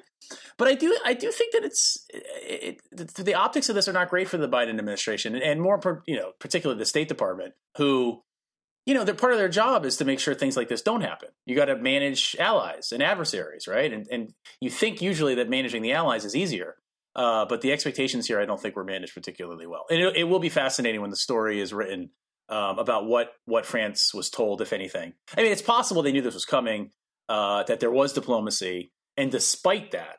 But I do I do think that it's it, it, the optics of this are not great for the Biden administration, and more you know, particularly the State Department, who you know, they're part of their job is to make sure things like this don't happen. You got to manage allies and adversaries, right? And and you think usually that managing the allies is easier. Uh, but the expectations here, I don't think were managed particularly well. And it, it will be fascinating when the story is written um, about what what France was told, if anything. I mean, it's possible they knew this was coming, uh, that there was diplomacy, and despite that,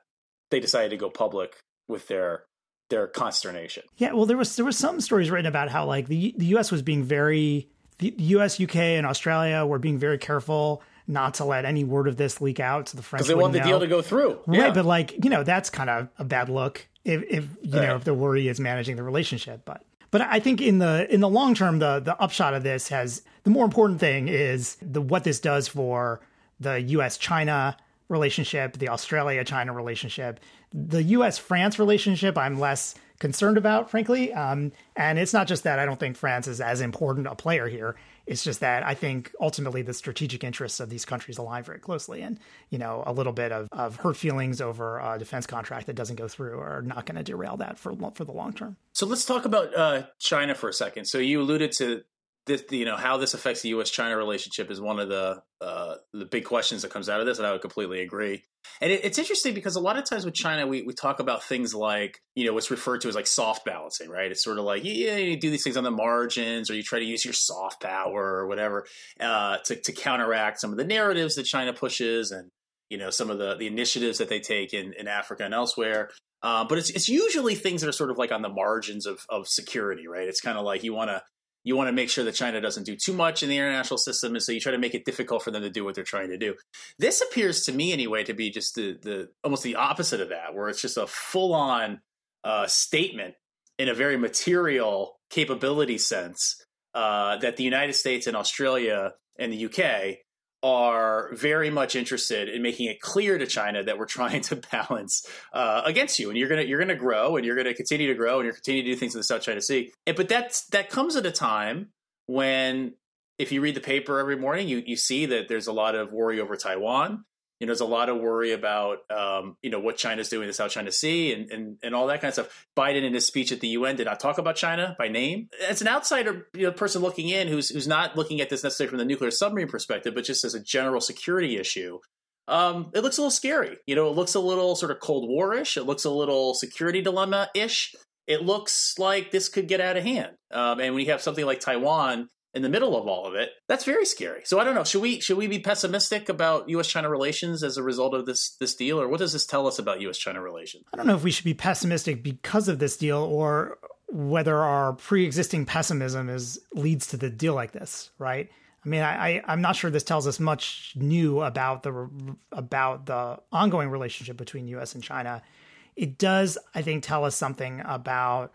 they decided to go public with their their consternation. Yeah, well, there was there was some stories written about how like the the U.S. was being very the U.S., UK, and Australia were being very careful not to let any word of this leak out to the French. Because they want the know. deal to go through, right? But like you know, that's kind of a bad look if, if you right. know if the worry is managing the relationship. But but I think in the in the long term, the the upshot of this has the more important thing is the what this does for the U.S. China relationship, the Australia China relationship, the U.S. France relationship. I'm less concerned about, frankly. Um, and it's not just that I don't think France is as important a player here. It's just that I think ultimately the strategic interests of these countries align very closely. And, you know, a little bit of, of hurt feelings over a defense contract that doesn't go through are not going to derail that for, for the long term. So let's talk about uh, China for a second. So you alluded to this, you know, how this affects the U.S.-China relationship is one of the uh, the big questions that comes out of this, and I would completely agree. And it, it's interesting because a lot of times with China, we, we talk about things like, you know, what's referred to as like soft balancing, right? It's sort of like, yeah, you do these things on the margins, or you try to use your soft power or whatever uh, to to counteract some of the narratives that China pushes, and you know, some of the the initiatives that they take in in Africa and elsewhere. Uh, but it's it's usually things that are sort of like on the margins of of security, right? It's kind of like you want to you want to make sure that China doesn't do too much in the international system, and so you try to make it difficult for them to do what they're trying to do. This appears to me, anyway, to be just the the almost the opposite of that, where it's just a full on uh, statement in a very material capability sense uh, that the United States and Australia and the UK are very much interested in making it clear to China that we're trying to balance uh, against you, and you're gonna you're gonna grow, and you're gonna continue to grow, and you're continue to do things in the South China Sea. And, but that's that comes at a time when, if you read the paper every morning, you you see that there's a lot of worry over Taiwan you know, there's a lot of worry about, um, you know, what China's doing in the South China Sea and, and, and all that kind of stuff. Biden in his speech at the UN did not talk about China by name. As an outsider you know, person looking in who's, who's not looking at this necessarily from the nuclear submarine perspective, but just as a general security issue, um, it looks a little scary. You know, it looks a little sort of Cold War-ish. It looks a little security dilemma-ish. It looks like this could get out of hand. Um, and when you have something like Taiwan in the middle of all of it, that's very scary. So I don't know. Should we should we be pessimistic about U.S. China relations as a result of this this deal, or what does this tell us about U.S. China relations? I don't know if we should be pessimistic because of this deal, or whether our pre existing pessimism is leads to the deal like this, right? I mean, I, I am not sure this tells us much new about the about the ongoing relationship between U.S. and China. It does, I think, tell us something about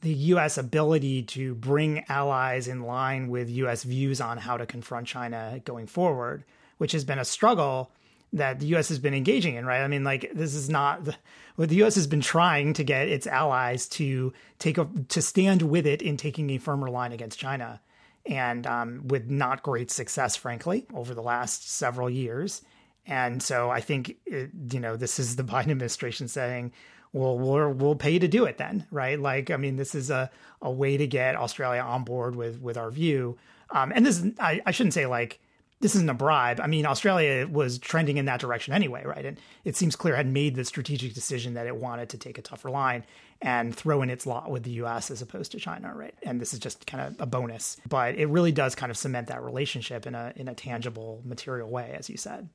the U.S. ability to bring allies in line with U.S. views on how to confront China going forward, which has been a struggle that the U.S. has been engaging in. Right? I mean, like this is not the, what the U.S. has been trying to get its allies to take a, to stand with it in taking a firmer line against China, and um, with not great success, frankly, over the last several years. And so I think it, you know this is the Biden administration saying well, we'll we'll pay to do it then, right? Like, I mean, this is a, a way to get Australia on board with with our view. Um, and this is, I, I shouldn't say like this isn't a bribe. I mean, Australia was trending in that direction anyway, right? And it seems clear had made the strategic decision that it wanted to take a tougher line and throw in its lot with the U.S. as opposed to China, right? And this is just kind of a bonus, but it really does kind of cement that relationship in a in a tangible, material way, as you said.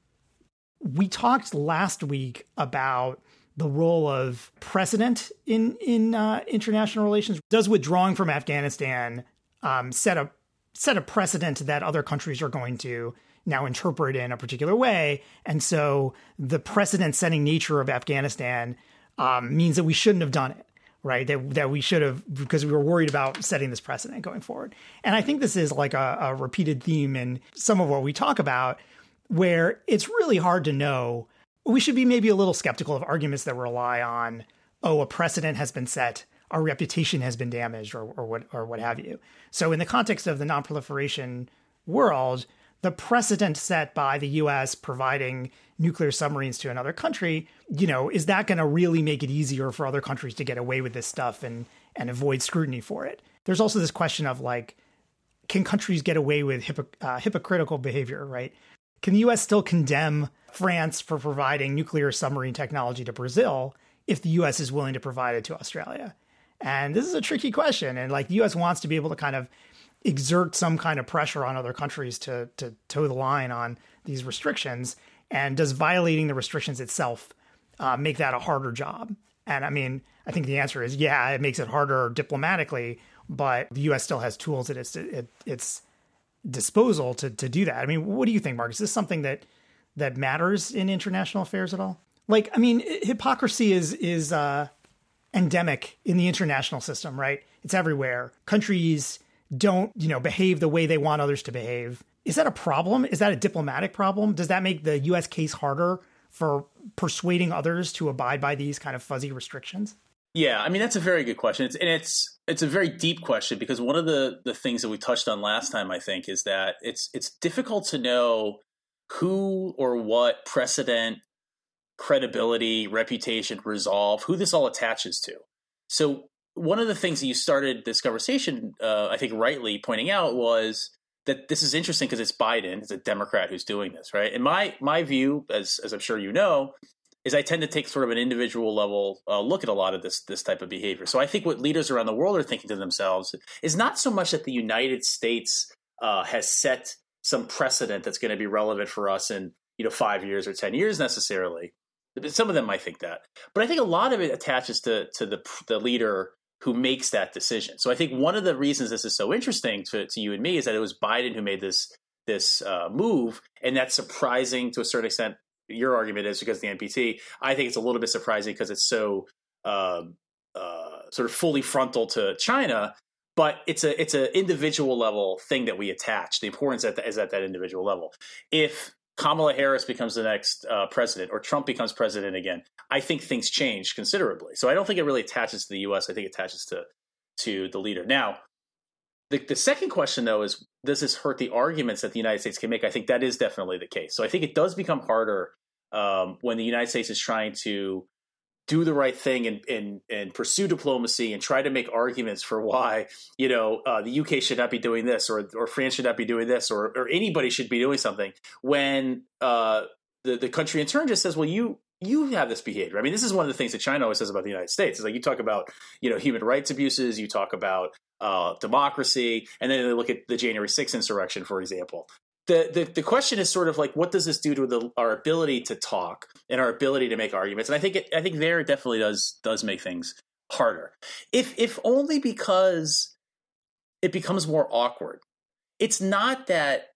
We talked last week about the role of precedent in in uh, international relations. Does withdrawing from Afghanistan um, set a set a precedent that other countries are going to now interpret in a particular way? And so the precedent setting nature of Afghanistan um, means that we shouldn't have done it. Right, that that we should have because we were worried about setting this precedent going forward, and I think this is like a, a repeated theme in some of what we talk about, where it's really hard to know we should be maybe a little skeptical of arguments that rely on, oh, a precedent has been set. our reputation has been damaged or, or what or what have you. So in the context of the nonproliferation world, the precedent set by the US providing nuclear submarines to another country, you know, is that going to really make it easier for other countries to get away with this stuff and and avoid scrutiny for it? There's also this question of like can countries get away with uh, hypocritical behavior, right? Can the US still condemn France for providing nuclear submarine technology to Brazil if the US is willing to provide it to Australia? And this is a tricky question. And like the US wants to be able to kind of exert some kind of pressure on other countries to to toe the line on these restrictions. And does violating the restrictions itself uh, make that a harder job? And I mean, I think the answer is yeah, it makes it harder diplomatically, but the U.S. still has tools at its at its disposal to to do that. I mean, what do you think, Mark? Is this something that that matters in international affairs at all? Like, I mean, hypocrisy is is uh, endemic in the international system, right? It's everywhere. Countries don't, you know, behave the way they want others to behave. Is that a problem? Is that a diplomatic problem? Does that make the US case harder for persuading others to abide by these kind of fuzzy restrictions? Yeah, I mean that's a very good question. It's and it's it's a very deep question because one of the the things that we touched on last time I think is that it's it's difficult to know who or what precedent, credibility, reputation, resolve, who this all attaches to. So one of the things that you started this conversation, uh, I think rightly pointing out, was that this is interesting because it's Biden, it's a Democrat who's doing this, right? And my my view, as as I'm sure you know, is I tend to take sort of an individual level uh, look at a lot of this this type of behavior. So I think what leaders around the world are thinking to themselves is not so much that the United States uh, has set some precedent that's going to be relevant for us in you know five years or ten years necessarily. Some of them might think that, but I think a lot of it attaches to to the the leader who makes that decision. So I think one of the reasons this is so interesting to, to you and me is that it was Biden who made this this uh, move, and that's surprising to a certain extent. Your argument is because the NPT. I think it's a little bit surprising because it's so uh, uh, sort of fully frontal to China. But it's a it's an individual level thing that we attach. The importance at the, is at that individual level. If Kamala Harris becomes the next uh, president or Trump becomes president again, I think things change considerably. So I don't think it really attaches to the U.S. I think it attaches to to the leader. Now, the, the second question though is does this hurt the arguments that the United States can make? I think that is definitely the case. So I think it does become harder um, when the United States is trying to do the right thing and, and, and pursue diplomacy and try to make arguments for why you know uh, the UK should not be doing this or or France should not be doing this or or anybody should be doing something when uh, the the country in turn just says well you you have this behavior. I mean, this is one of the things that China always says about the United States. It's like you talk about, you know, human rights abuses, you talk about uh, democracy, and then they look at the January 6th insurrection, for example the, the, the question is sort of like what does this do to the, our ability to talk and our ability to make arguments? And i think it, i think there it definitely does does make things harder. If if only because it becomes more awkward. It's not that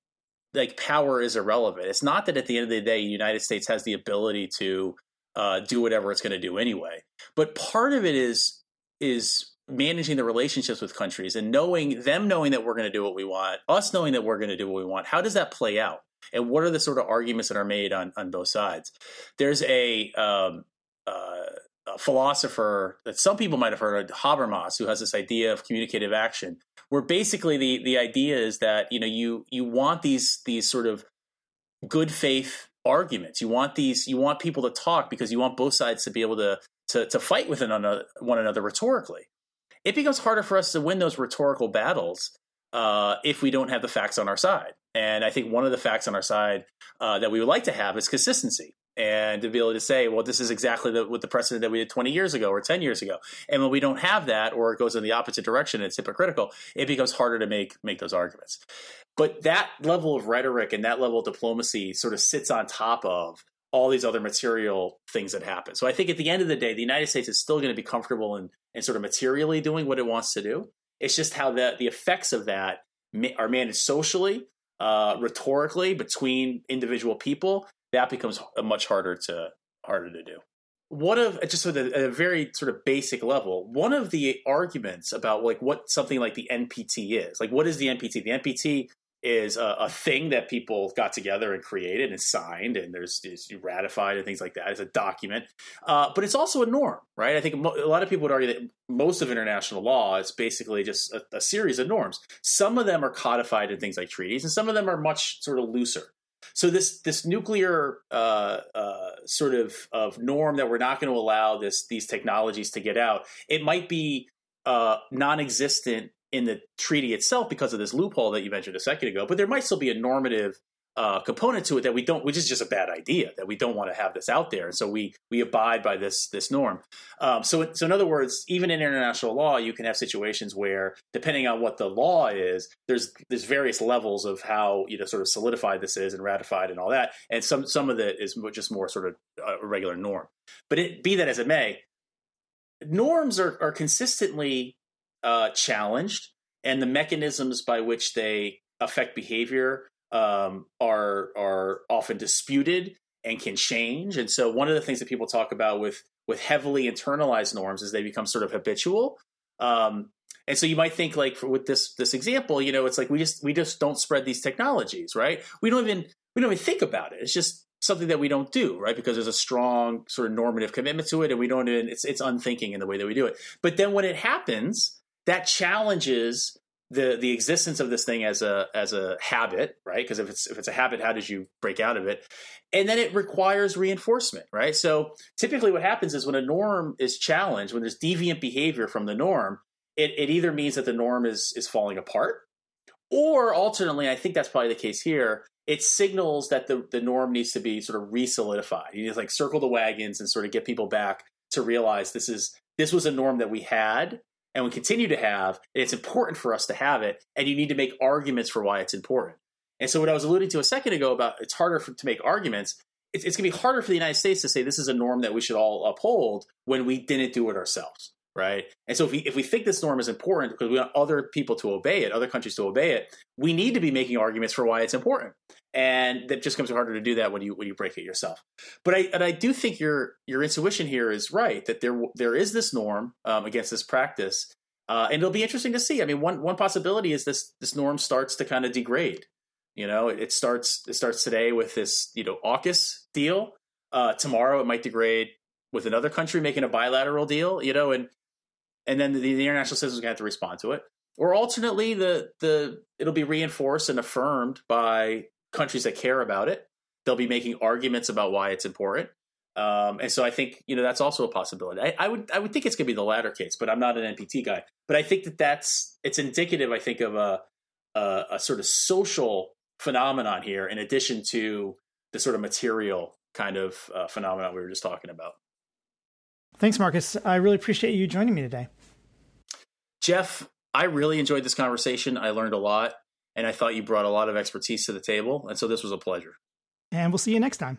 like power is irrelevant. It's not that at the end of the day the united states has the ability to uh, do whatever it's going to do anyway. But part of it is is managing the relationships with countries and knowing them knowing that we're going to do what we want, us knowing that we're going to do what we want. How does that play out? And what are the sort of arguments that are made on on both sides? There's a, um, uh, a philosopher that some people might have heard of, Habermas, who has this idea of communicative action, where basically the the idea is that you know you you want these these sort of good faith arguments. You want these you want people to talk because you want both sides to be able to to, to fight with another, one another rhetorically it becomes harder for us to win those rhetorical battles uh, if we don't have the facts on our side. And I think one of the facts on our side uh, that we would like to have is consistency and to be able to say, well, this is exactly the, what the precedent that we did 20 years ago or 10 years ago. And when we don't have that, or it goes in the opposite direction, it's hypocritical. It becomes harder to make make those arguments. But that level of rhetoric and that level of diplomacy sort of sits on top of all these other material things that happen. So I think at the end of the day, the United States is still going to be comfortable in, sort of materially doing what it wants to do. It's just how the, the effects of that are managed socially, uh, rhetorically between individual people. That becomes much harder to harder to do. One of just at a very sort of basic level, one of the arguments about like what something like the NPT is, like what is the NPT? The NPT is a, a, thing that people got together and created and signed, and there's ratified and things like that. It's a document, uh, but it's also a norm, right? I think a lot of people would argue that most of international law is basically just a, a series of norms. Some of them are codified in things like treaties, and some of them are much sort of looser. So this this nuclear uh, uh, sort of of norm that we're not going to allow this these technologies to get out, it might be uh, non-existent in the treaty itself because of this loophole that you mentioned a second ago, but there might still be a normative uh, component to it that we don't, which is just a bad idea that we don't want to have this out there, and so we we abide by this this norm. Um, so so in other words, even in international law, you can have situations where, depending on what the law is, there's there's various levels of how you know sort of solidified this is and ratified and all that, and some some of it is just more sort of a regular norm. But it, be that as it may, norms are are consistently uh, challenged, and the mechanisms by which they affect behavior um, are are often disputed and can change. And so, one of the things that people talk about with with heavily internalized norms is they become sort of habitual. Um, and so you might think like with this this example, you know, it's like we just we just don't spread these technologies, right? We don't even we don't even think about it. It's just something that we don't do, right? Because there's a strong sort of normative commitment to it, and we don't even it's it's unthinking in the way that we do it. But then when it happens, that challenges the the existence of this thing as a as a habit, right? Because if it's if it's a habit, how did you break out of it? And then it requires reinforcement, right? So typically, what happens is when a norm is challenged, when there's deviant behavior from the norm, it, it either means that the norm is is falling apart, or alternately, I think that's probably the case here. It signals that the the norm needs to be sort of re-solidified. You need to like circle the wagons and sort of get people back to realize this is this was a norm that we had and we continue to have, and it's important for us to have it, and you need to make arguments for why it's important. And so, what I was alluding to a second ago about it's harder for, to make arguments, it's, it's going to be harder for the United States to say this is a norm that we should all uphold when we didn't do it ourselves, right? And so, if we if we think this norm is important because we want other people to obey it, other countries to obey it, we need to be making arguments for why it's important. And that just comes harder to do that when you when you break it yourself. But I and I do think your your intuition here is right that there there is this norm um, against this practice, uh, and it'll be interesting to see. I mean, one one possibility is this this norm starts to kind of degrade. You know, it, it starts it starts today with this you know AUKUS deal. Uh, tomorrow it might degrade with another country making a bilateral deal. You know, and and then the, the international citizens going to have to respond to it. Or alternately, the the it'll be reinforced and affirmed by countries that care about it. They'll be making arguments about why it's important. Um, and so I think you know that's also a possibility. I, I would I would think it's going to be the latter case, but I'm not an NPT guy. But I think that that's it's indicative. I think of a a, a sort of social phenomenon here, in addition to the sort of material kind of uh, phenomenon we were just talking about. Thanks, Marcus. I really appreciate you joining me today. Jeff, I really enjoyed this conversation. I learned a lot, and I thought you brought a lot of expertise to the table, and so this was a pleasure. And we'll see you next time.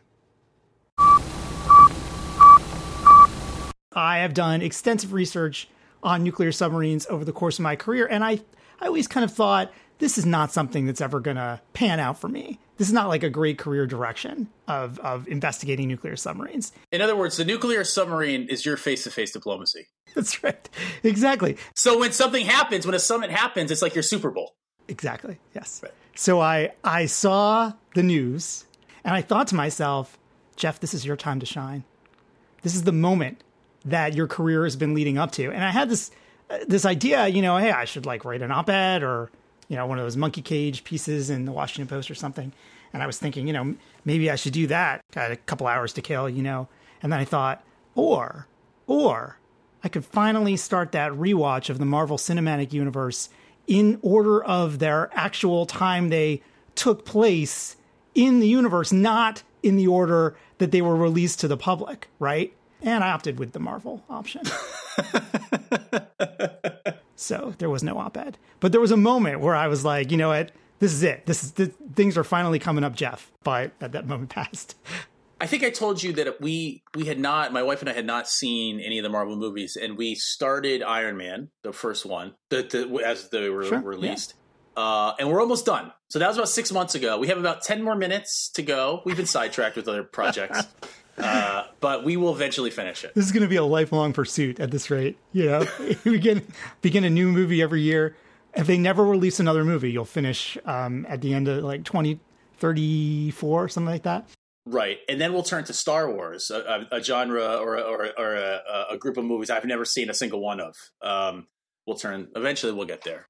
I have done extensive research on nuclear submarines over the course of my career, and I, I always kind of thought this is not something that's ever going to pan out for me. This is not like a great career direction of, of investigating nuclear submarines. In other words, the nuclear submarine is your face to face diplomacy. That's right. Exactly. So when something happens, when a summit happens, it's like your Super Bowl. Exactly. Yes. Right. So I I saw the news and I thought to myself, Jeff, this is your time to shine. This is the moment that your career has been leading up to. And I had this uh, this idea, you know, hey, I should like write an op-ed or you know one of those monkey cage pieces in the Washington Post or something. And I was thinking, you know, maybe I should do that. Got a couple hours to kill, you know. And then I thought, or or I could finally start that rewatch of the Marvel Cinematic Universe in order of their actual time they took place in the universe, not in the order that they were released to the public, right? And I opted with the Marvel option. so there was no op ed. But there was a moment where I was like, you know what? This is it. This is the, things are finally coming up, Jeff. But at that moment passed. I think I told you that we we had not my wife and I had not seen any of the Marvel movies, and we started Iron Man, the first one, the, the as they were sure, released, yeah. uh, and we're almost done. So that was about six months ago. We have about ten more minutes to go. We've been sidetracked with other projects, uh, but we will eventually finish it. This is going to be a lifelong pursuit at this rate. You know, we begin begin a new movie every year. if they never release another movie, you'll finish um, at the end of like 2034, something like that. Right, and then we'll turn to Star Wars, a, a, a genre or, or, or a, a, group of movies I've never seen a single one of. Um, we'll turn eventually. We'll get there.